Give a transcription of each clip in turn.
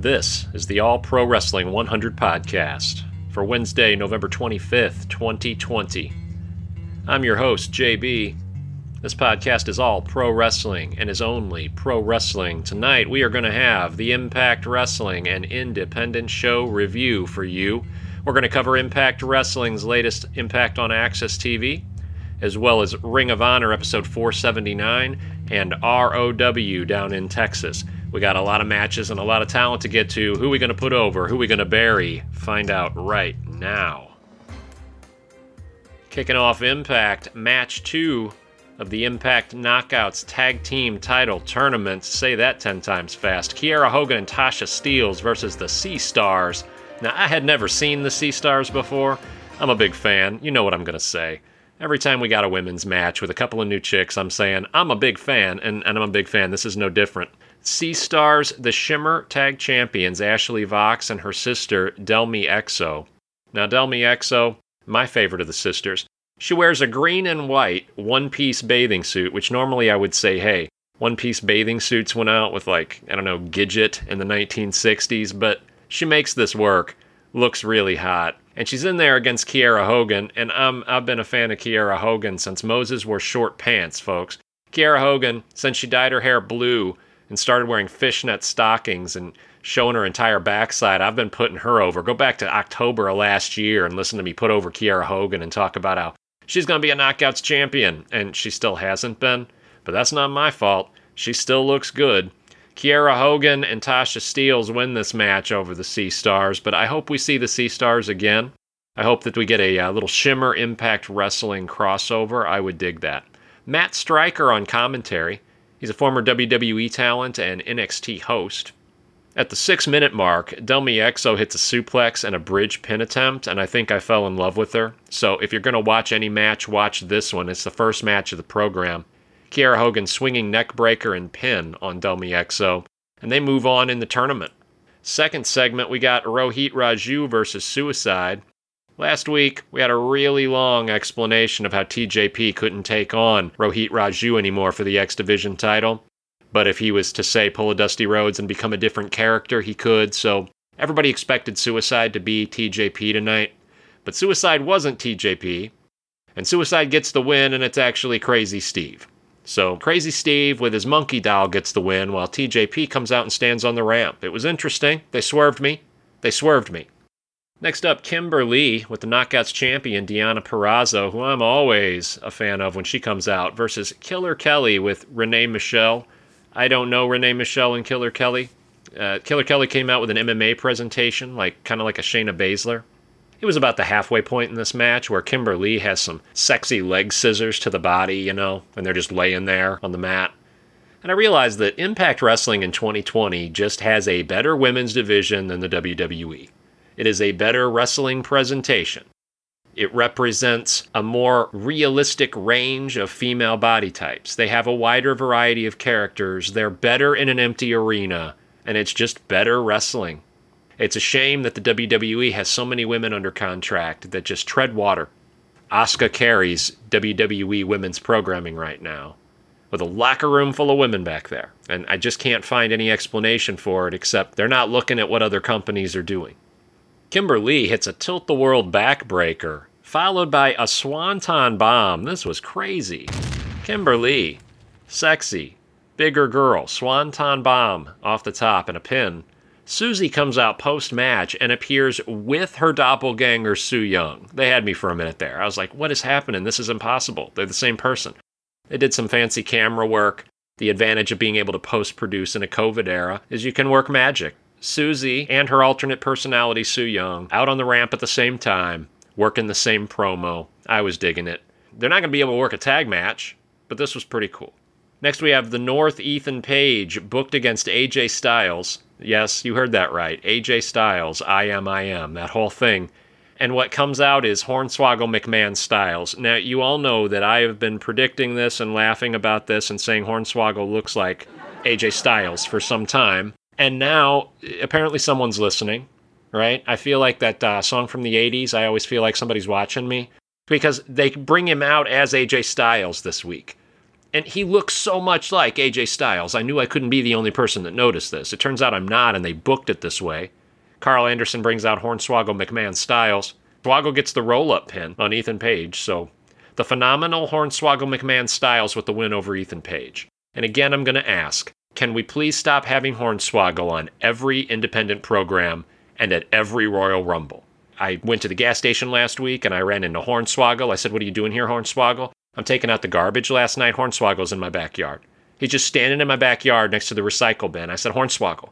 This is the All Pro Wrestling 100 podcast for Wednesday, November 25th, 2020. I'm your host, JB. This podcast is all pro wrestling and is only pro wrestling. Tonight, we are going to have the Impact Wrestling and Independent Show review for you. We're going to cover Impact Wrestling's latest Impact on AXS TV, as well as Ring of Honor episode 479 and ROW down in Texas. We got a lot of matches and a lot of talent to get to. Who are we going to put over? Who are we going to bury? Find out right now. Kicking off Impact, match two of the Impact Knockouts Tag Team Title Tournament. Say that 10 times fast. Kiera Hogan and Tasha Steeles versus the Sea Stars. Now, I had never seen the Sea Stars before. I'm a big fan. You know what I'm going to say. Every time we got a women's match with a couple of new chicks, I'm saying, I'm a big fan, and, and I'm a big fan. This is no different. Sea Stars, the Shimmer Tag Champions, Ashley Vox and her sister, Delmi Exo. Now, Delmi Exo, my favorite of the sisters, she wears a green and white one piece bathing suit, which normally I would say, hey, one piece bathing suits went out with, like, I don't know, Gidget in the 1960s, but she makes this work. Looks really hot. And she's in there against Kiera Hogan, and I'm, I've been a fan of Kiera Hogan since Moses wore short pants, folks. Kiera Hogan, since she dyed her hair blue and started wearing fishnet stockings and showing her entire backside, I've been putting her over. Go back to October of last year and listen to me put over Kiera Hogan and talk about how she's going to be a knockouts champion, and she still hasn't been. But that's not my fault. She still looks good. Kiera Hogan and Tasha Steeles win this match over the Sea Stars, but I hope we see the Sea Stars again. I hope that we get a, a little Shimmer Impact Wrestling crossover. I would dig that. Matt Striker on commentary. He's a former WWE talent and NXT host. At the six minute mark, Delmi Exo hits a suplex and a bridge pin attempt, and I think I fell in love with her. So if you're going to watch any match, watch this one. It's the first match of the program. Kiera Hogan swinging neckbreaker and pin on Delmi Exo, and they move on in the tournament. Second segment, we got Rohit Raju versus Suicide. Last week, we had a really long explanation of how TJP couldn't take on Rohit Raju anymore for the X Division title. But if he was to say pull a Dusty Rhodes and become a different character, he could. So everybody expected Suicide to be TJP tonight. But Suicide wasn't TJP. And Suicide gets the win, and it's actually Crazy Steve. So Crazy Steve with his monkey doll gets the win while TJP comes out and stands on the ramp. It was interesting. They swerved me. They swerved me. Next up, Kimber Lee with the Knockouts champion Deonna Purrazzo, who I'm always a fan of when she comes out, versus Killer Kelly with Renee Michelle. I don't know Renee Michelle and Killer Kelly. Uh, Killer Kelly came out with an MMA presentation, like kind of like a Shayna Baszler. It was about the halfway point in this match where Kimber Lee has some sexy leg scissors to the body, you know, and they're just laying there on the mat. And I realized that Impact Wrestling in 2020 just has a better women's division than the WWE. It is a better wrestling presentation. It represents a more realistic range of female body types. They have a wider variety of characters. They're better in an empty arena, and it's just better wrestling. It's a shame that the WWE has so many women under contract that just tread water. Asuka carries WWE women's programming right now with a locker room full of women back there. And I just can't find any explanation for it except they're not looking at what other companies are doing. Kimber Lee hits a tilt the world backbreaker, followed by a swanton bomb. This was crazy. Kimber Lee, sexy, bigger girl, swanton bomb off the top and a pin. Susie comes out post match and appears with her doppelganger Su Yung. They had me for a minute there. I was like, what is happening? This is impossible. They're the same person. They did some fancy camera work. The advantage of being able to post produce in a COVID era is you can work magic. Susie and her alternate personality, Su Yung, out on the ramp at the same time, working the same promo. I was digging it. They're not going to be able to work a tag match, but this was pretty cool. Next, we have the North Ethan Page booked against AJ Styles. Yes, you heard that right. AJ Styles, I am, I am, that whole thing. And what comes out is Hornswoggle McMahon Styles. Now, you all know that I have been predicting this and laughing about this and saying Hornswoggle looks like AJ Styles for some time. And now, apparently, someone's listening, right? I feel like that uh, song from the 80s, I always feel like somebody's watching me because they bring him out as AJ Styles this week. And he looks so much like AJ Styles. I knew I couldn't be the only person that noticed this. It turns out I'm not, and they booked it this way. Karl Anderson brings out Hornswoggle McMahon Styles. Swoggle gets the roll up pin on Ethan Page, so the phenomenal Hornswoggle McMahon Styles with the win over Ethan Page. And again, I'm going to ask can we please stop having Hornswoggle on every independent program and at every Royal Rumble? I went to the gas station last week and I ran into Hornswoggle. I said, What are you doing here, Hornswoggle? I'm taking out the garbage last night. Hornswoggle's in my backyard. He's just standing in my backyard next to the recycle bin. I said, Hornswoggle,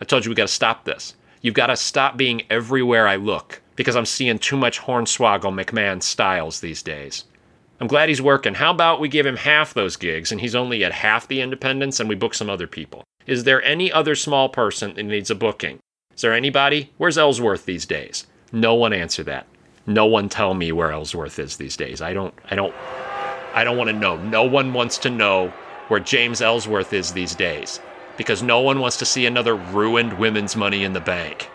I told you we got to stop this. You've got to stop being everywhere I look because I'm seeing too much Hornswoggle McMahon styles these days. I'm glad he's working. How about we give him half those gigs and he's only at half the independence and we book some other people? Is there any other small person that needs a booking? Is there anybody? Where's Ellsworth these days? No one answer that. No one tell me where Ellsworth is these days. I don't I don't I don't want to know. No one wants to know where James Ellsworth is these days because no one wants to see another ruined women's money in the bank.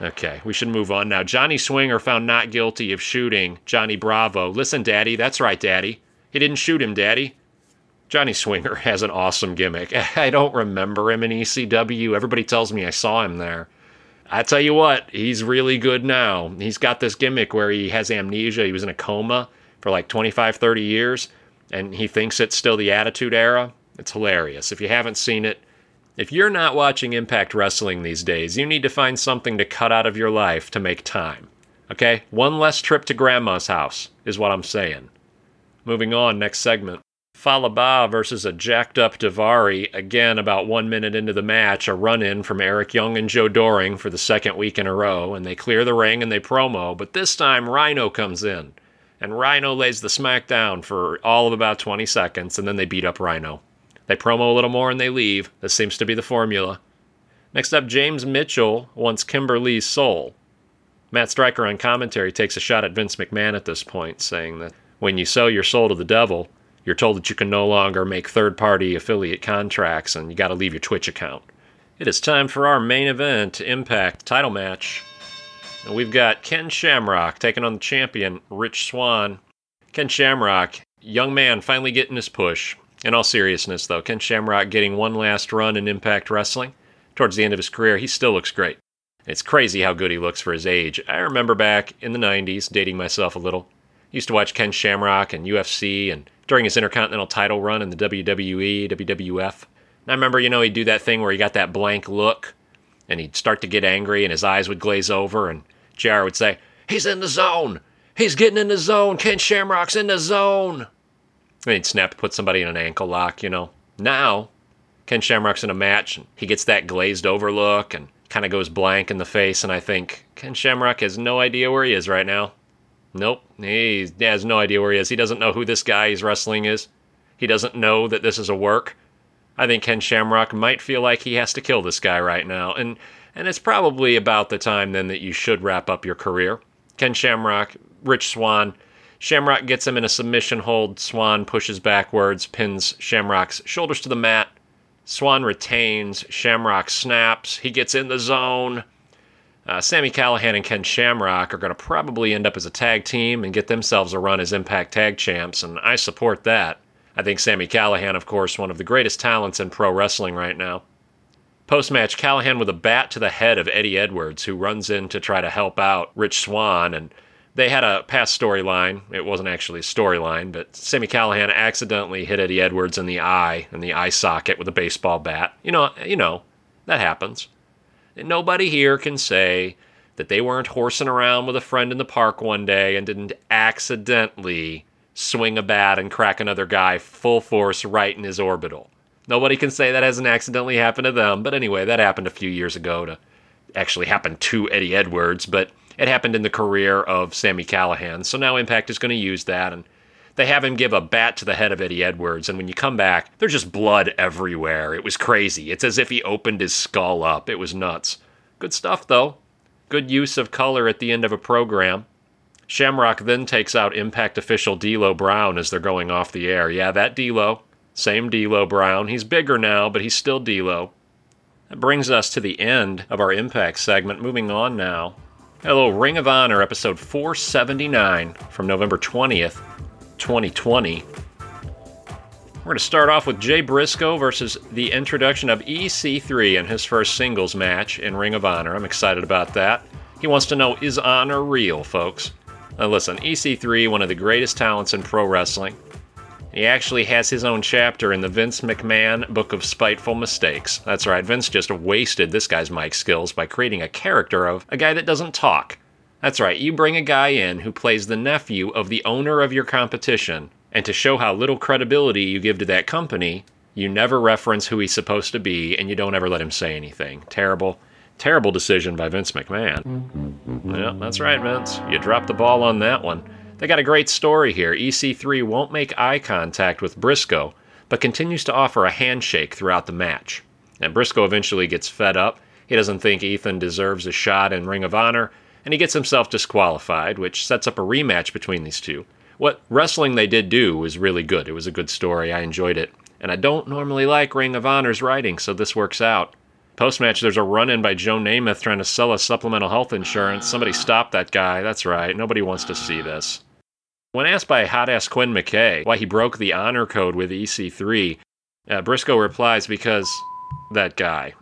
Okay, we should move on now. Johnny Swinger found not guilty of shooting Johnny Bravo. Listen, Daddy, that's right, Daddy. He didn't shoot him, Daddy. Johnny Swinger has an awesome gimmick. I don't remember him in ECW. Everybody tells me I saw him there. I tell you what, he's really good now. He's got this gimmick where he has amnesia. He was in a coma for like 25, 30 years, and he thinks it's still the Attitude Era. It's hilarious. If you haven't seen it, if you're not watching Impact Wrestling these days, you need to find something to cut out of your life to make time. Okay? One less trip to grandma's house is what I'm saying. Moving on, next segment. Fallah Bahh versus a jacked up Daivari. Again, about one minute into the match, a run in from Eric Young and Joe Doering for the second week in a row, and they clear the ring and they promo, but this time Rhino comes in. And Rhino lays the smack down for all of about 20 seconds, and then they beat up Rhino. They promo a little more and they leave. This seems to be the formula. Next up, James Mitchell wants Kimber Lee's soul. Matt Striker on commentary takes a shot at Vince McMahon at this point, saying that when you sell your soul to the devil, you're told that you can no longer make third party affiliate contracts and you got to leave your Twitch account. It is time for our main event Impact title match. And we've got Ken Shamrock taking on the champion, Rich Swann. Ken Shamrock, young man, finally getting his push. In all seriousness, though, Ken Shamrock getting one last run in Impact Wrestling. Towards the end of his career, he still looks great. It's crazy how good he looks for his age. I remember back in the 90s, dating myself a little, used to watch Ken Shamrock and UFC and during his Intercontinental title run in the WWE, WWF. And I remember, you know, he'd do that thing where he got that blank look and he'd start to get angry and his eyes would glaze over and JR would say, He's in the zone! He's getting in the zone! Ken Shamrock's in the zone! And he'd snap, put somebody in an ankle lock, you know. Now, Ken Shamrock's in a match, and he gets that glazed over look and kind of goes blank in the face, and I think Ken Shamrock has no idea where he is right now. Nope, he has no idea where he is. He doesn't know who this guy he's wrestling is. He doesn't know that this is a work. I think Ken Shamrock might feel like he has to kill this guy right now, and and it's probably about the time then that you should wrap up your career. Ken Shamrock, Rich Swann, Shamrock gets him in a submission hold. Swann pushes backwards, pins Shamrock's shoulders to the mat. Swann retains. Shamrock snaps. He gets in the zone. Uh, Sami Callihan and Ken Shamrock are going to probably end up as a tag team and get themselves a run as Impact Tag Champs, and I support that. I think Sami Callihan, of course, one of the greatest talents in pro wrestling right now. Post match, Callihan with a bat to the head of Eddie Edwards, who runs in to try to help out Rich Swann, and they had a past storyline. It wasn't actually a storyline, but Sami Callihan accidentally hit Eddie Edwards in the eye, in the eye socket with a baseball bat. You know, you know, that happens. And nobody here can say that they weren't horsing around with a friend in the park one day and didn't accidentally swing a bat and crack another guy full force right in his orbital. Nobody can say that hasn't accidentally happened to them, but anyway, that happened a few years ago to actually happen to Eddie Edwards, but it happened in the career of Sami Callihan. So now Impact is going to use that and they have him give a bat to the head of Eddie Edwards, and when you come back, there's just blood everywhere. It was crazy. It's as if he opened his skull up. It was nuts. Good stuff, though. Good use of color at the end of a program. Shamrock then takes out Impact official D'Lo Brown as they're going off the air. Yeah, that D'Lo. Same D'Lo Brown. He's bigger now, but he's still D'Lo. That brings us to the end of our Impact segment. Moving on now Hello, Ring of Honor, episode 479 from November 20th, 2020. We're going to start off with Jay Briscoe versus the introduction of EC3 in his first singles match in Ring of Honor. I'm excited about that. He wants to know is honor real, folks? Now, listen, EC3, one of the greatest talents in pro wrestling. He actually has his own chapter in the Vince McMahon Book of Spiteful Mistakes. That's right, Vince just wasted this guy's mic skills by creating a character of a guy that doesn't talk. That's right, you bring a guy in who plays the nephew of the owner of your competition, and to show how little credibility you give to that company, you never reference who he's supposed to be and you don't ever let him say anything. Terrible, terrible decision by Vince McMahon. Yeah, that's right, Vince. You dropped the ball on that one. They got a great story here. EC3 won't make eye contact with Briscoe, but continues to offer a handshake throughout the match. And Briscoe eventually gets fed up. He doesn't think Ethan deserves a shot in Ring of Honor, and he gets himself disqualified, which sets up a rematch between these two. What wrestling they did do was really good. It was a good story. I enjoyed it. And I don't normally like Ring of Honor's writing, so this works out. Post match, there's a run in by Joe Namath trying to sell us supplemental health insurance. Somebody stop that guy. That's right. Nobody wants to see this. When asked by hot ass Quinn McKay why he broke the honor code with EC3, uh, Briscoe replies, because that guy.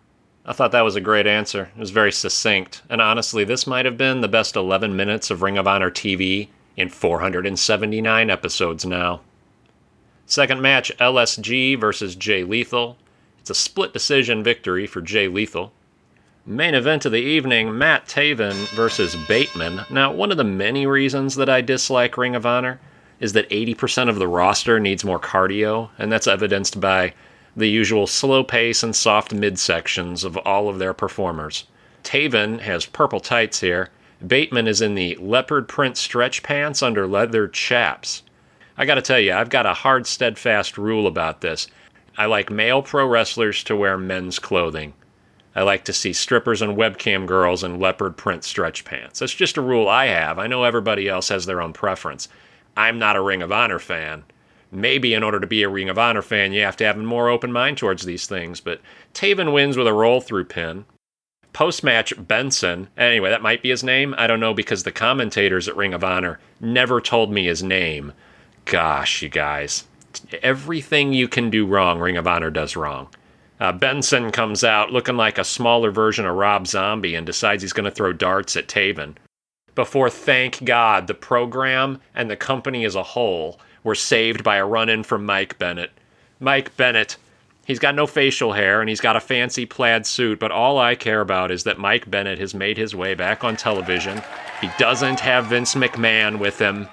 I thought that was a great answer. It was very succinct. And honestly, this might have been the best 11 minutes of Ring of Honor TV in 479 episodes now. Second match LSG versus Jay Lethal. It's a split decision victory for Jay Lethal. Main event of the evening Matt Taven versus Bateman. Now, one of the many reasons that I dislike Ring of Honor is that 80% of the roster needs more cardio, and that's evidenced by the usual slow pace and soft midsections of all of their performers. Taven has purple tights here. Bateman is in the leopard print stretch pants under leather chaps. I gotta tell you, I've got a hard, steadfast rule about this. I like male pro wrestlers to wear men's clothing. I like to see strippers and webcam girls in leopard print stretch pants. That's just a rule I have. I know everybody else has their own preference. I'm not a Ring of Honor fan, maybe in order to be a Ring of Honor fan, you have to have a more open mind towards these things. But Taven wins with a roll through pin. Post match, Benson, anyway, that might be his name. I don't know because the commentators at Ring of Honor never told me his name. Gosh, you guys. Everything you can do wrong, Ring of Honor does wrong. Uh, Benson comes out looking like a smaller version of Rob Zombie and decides he's going to throw darts at Taven. Before, thank God, the program and the company as a whole were saved by a run in from Mike Bennett. Mike Bennett, he's got no facial hair and he's got a fancy plaid suit, but all I care about is that Mike Bennett has made his way back on television. He doesn't have Vince McMahon with him,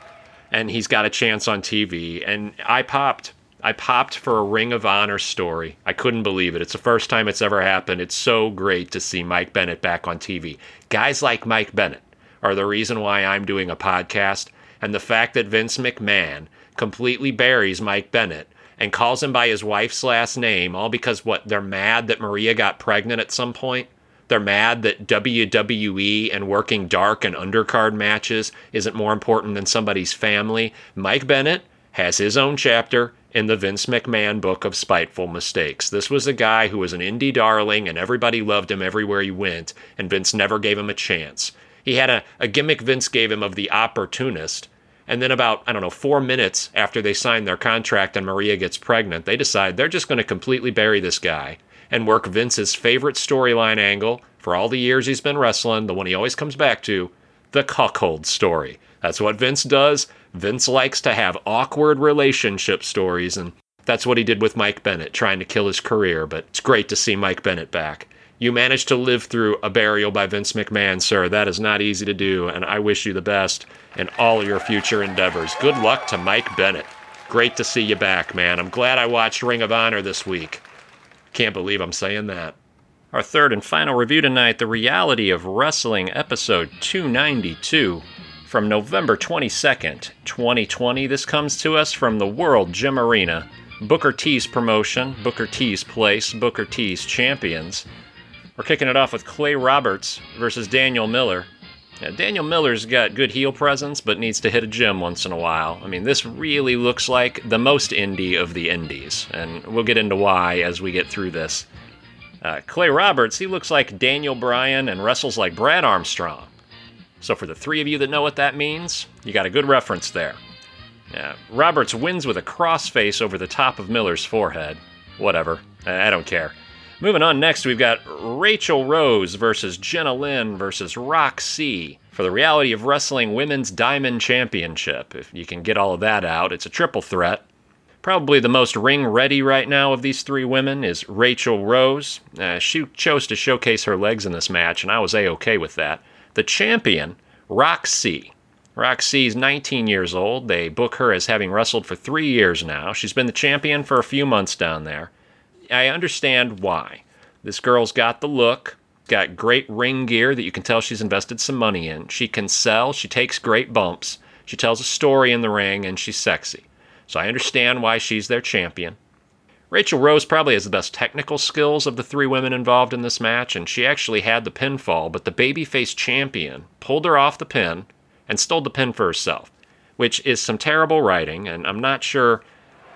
and he's got a chance on TV. And I popped. I popped for a Ring of Honor story. I couldn't believe it. It's the first time it's ever happened. It's so great to see Mike Bennett back on TV. Guys like Mike Bennett are the reason why I'm doing a podcast. And the fact that Vince McMahon completely buries Mike Bennett and calls him by his wife's last name, all because what? They're mad that Maria got pregnant at some point. They're mad that WWE and working dark and undercard matches isn't more important than somebody's family. Mike Bennett has his own chapter in the Vince McMahon book of spiteful mistakes. This was a guy who was an indie darling and everybody loved him everywhere he went, and Vince never gave him a chance. He had a, a gimmick Vince gave him of the opportunist, and then, about, I don't know, four minutes after they sign their contract and Maria gets pregnant, they decide they're just going to completely bury this guy and work Vince's favorite storyline angle for all the years he's been wrestling, the one he always comes back to the cuckold story. That's what Vince does. Vince likes to have awkward relationship stories, and that's what he did with Mike Bennett, trying to kill his career. But it's great to see Mike Bennett back. You managed to live through a burial by Vince McMahon, sir. That is not easy to do, and I wish you the best in all your future endeavors. Good luck to Mike Bennett. Great to see you back, man. I'm glad I watched Ring of Honor this week. Can't believe I'm saying that. Our third and final review tonight The Reality of Wrestling, episode 292 from November 22nd, 2020. This comes to us from the World Gym Arena. Booker T's promotion, Booker T's place, Booker T's champions. We're kicking it off with Clay Roberts versus Daniel Miller. Now, Daniel Miller's got good heel presence, but needs to hit a gym once in a while. I mean, this really looks like the most indie of the indies, and we'll get into why as we get through this. Uh, Clay Roberts, he looks like Daniel Bryan and wrestles like Brad Armstrong. So, for the three of you that know what that means, you got a good reference there. Yeah, Roberts wins with a crossface over the top of Miller's forehead. Whatever. I don't care. Moving on next, we've got Rachel Rose versus Jenna Lynn versus Roxy for the Reality of Wrestling Women's Diamond Championship. If you can get all of that out, it's a triple threat. Probably the most ring ready right now of these three women is Rachel Rose. Uh, she chose to showcase her legs in this match, and I was a okay with that. The champion, Roxy. Roxy's 19 years old. They book her as having wrestled for three years now. She's been the champion for a few months down there. I understand why. This girl's got the look, got great ring gear that you can tell she's invested some money in. She can sell, she takes great bumps, she tells a story in the ring, and she's sexy. So I understand why she's their champion. Rachel Rose probably has the best technical skills of the three women involved in this match, and she actually had the pinfall, but the babyface champion pulled her off the pin and stole the pin for herself, which is some terrible writing, and I'm not sure.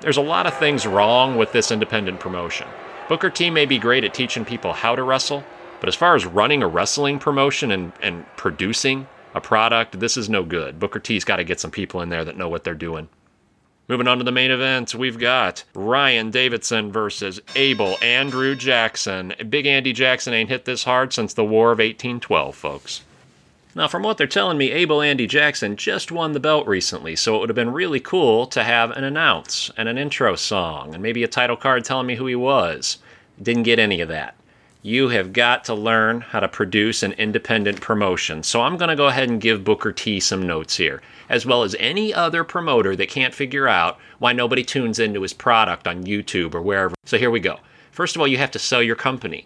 There's a lot of things wrong with this independent promotion. Booker T may be great at teaching people how to wrestle, but as far as running a wrestling promotion and, and producing a product, this is no good. Booker T's got to get some people in there that know what they're doing. Moving on to the main event, we've got Ryan Davidson versus Abel Andrew Jackson. Big Andy Jackson ain't hit this hard since the War of 1812, folks. Now, from what they're telling me, Abel Andy Jackson just won the belt recently, so it would have been really cool to have an announce and an intro song and maybe a title card telling me who he was. Didn't get any of that. You have got to learn how to produce an independent promotion. So I'm going to go ahead and give Booker T some notes here as well as any other promoter that can't figure out why nobody tunes into his product on YouTube or wherever. So here we go. First of all, you have to sell your company.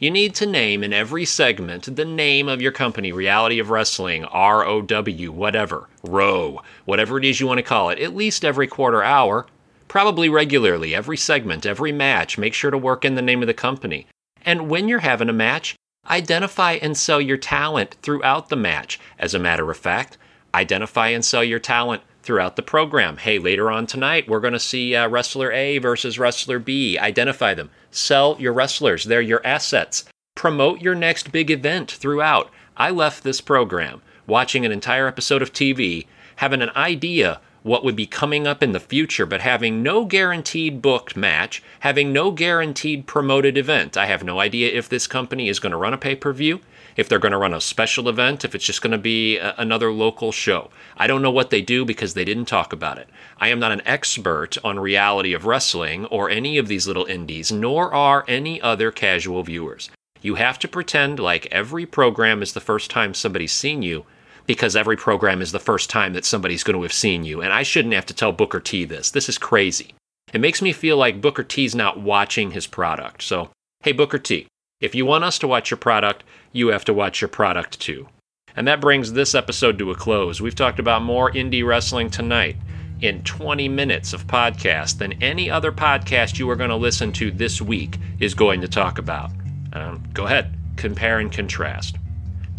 You need to name in every segment the name of your company, Reality of Wrestling, R O W, whatever, ROW, whatever it is you want to call it, at least every quarter hour, probably regularly, every segment, every match. Make sure to work in the name of the company. And when you're having a match, identify and sell your talent throughout the match. As a matter of fact, identify and sell your talent throughout the program. Hey, later on tonight, we're going to see uh, wrestler A versus wrestler B. Identify them. Sell your wrestlers, they're your assets. Promote your next big event throughout. I left this program watching an entire episode of TV, having an idea what would be coming up in the future, but having no guaranteed booked match, having no guaranteed promoted event. I have no idea if this company is going to run a pay per view if they're going to run a special event, if it's just going to be a, another local show. I don't know what they do because they didn't talk about it. I am not an expert on reality of wrestling or any of these little indies, nor are any other casual viewers. You have to pretend like every program is the first time somebody's seen you because every program is the first time that somebody's going to have seen you. And I shouldn't have to tell Booker T this. This is crazy. It makes me feel like Booker T's not watching his product. So, hey, Booker T, if you want us to watch your product, you have to watch your product too. And that brings this episode to a close. We've talked about more indie wrestling tonight in 20 minutes of podcast than any other podcast you are going to listen to this week is going to talk about. Um, go ahead, compare and contrast.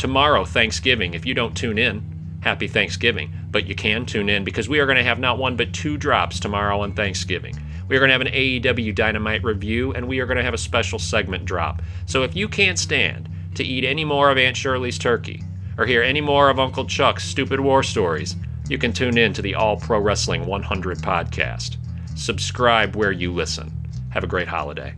Tomorrow, Thanksgiving, if you don't tune in, happy Thanksgiving. But you can tune in because we are going to have not one but two drops tomorrow on Thanksgiving. We are going to have an AEW Dynamite review, and we are going to have a special segment drop. So if you can't stand to eat any more of Aunt Shirley's turkey, or hear any more of Uncle Chuck's stupid war stories, you can tune in to the All Pro Wrestling 100 podcast. Subscribe where you listen. Have a great holiday.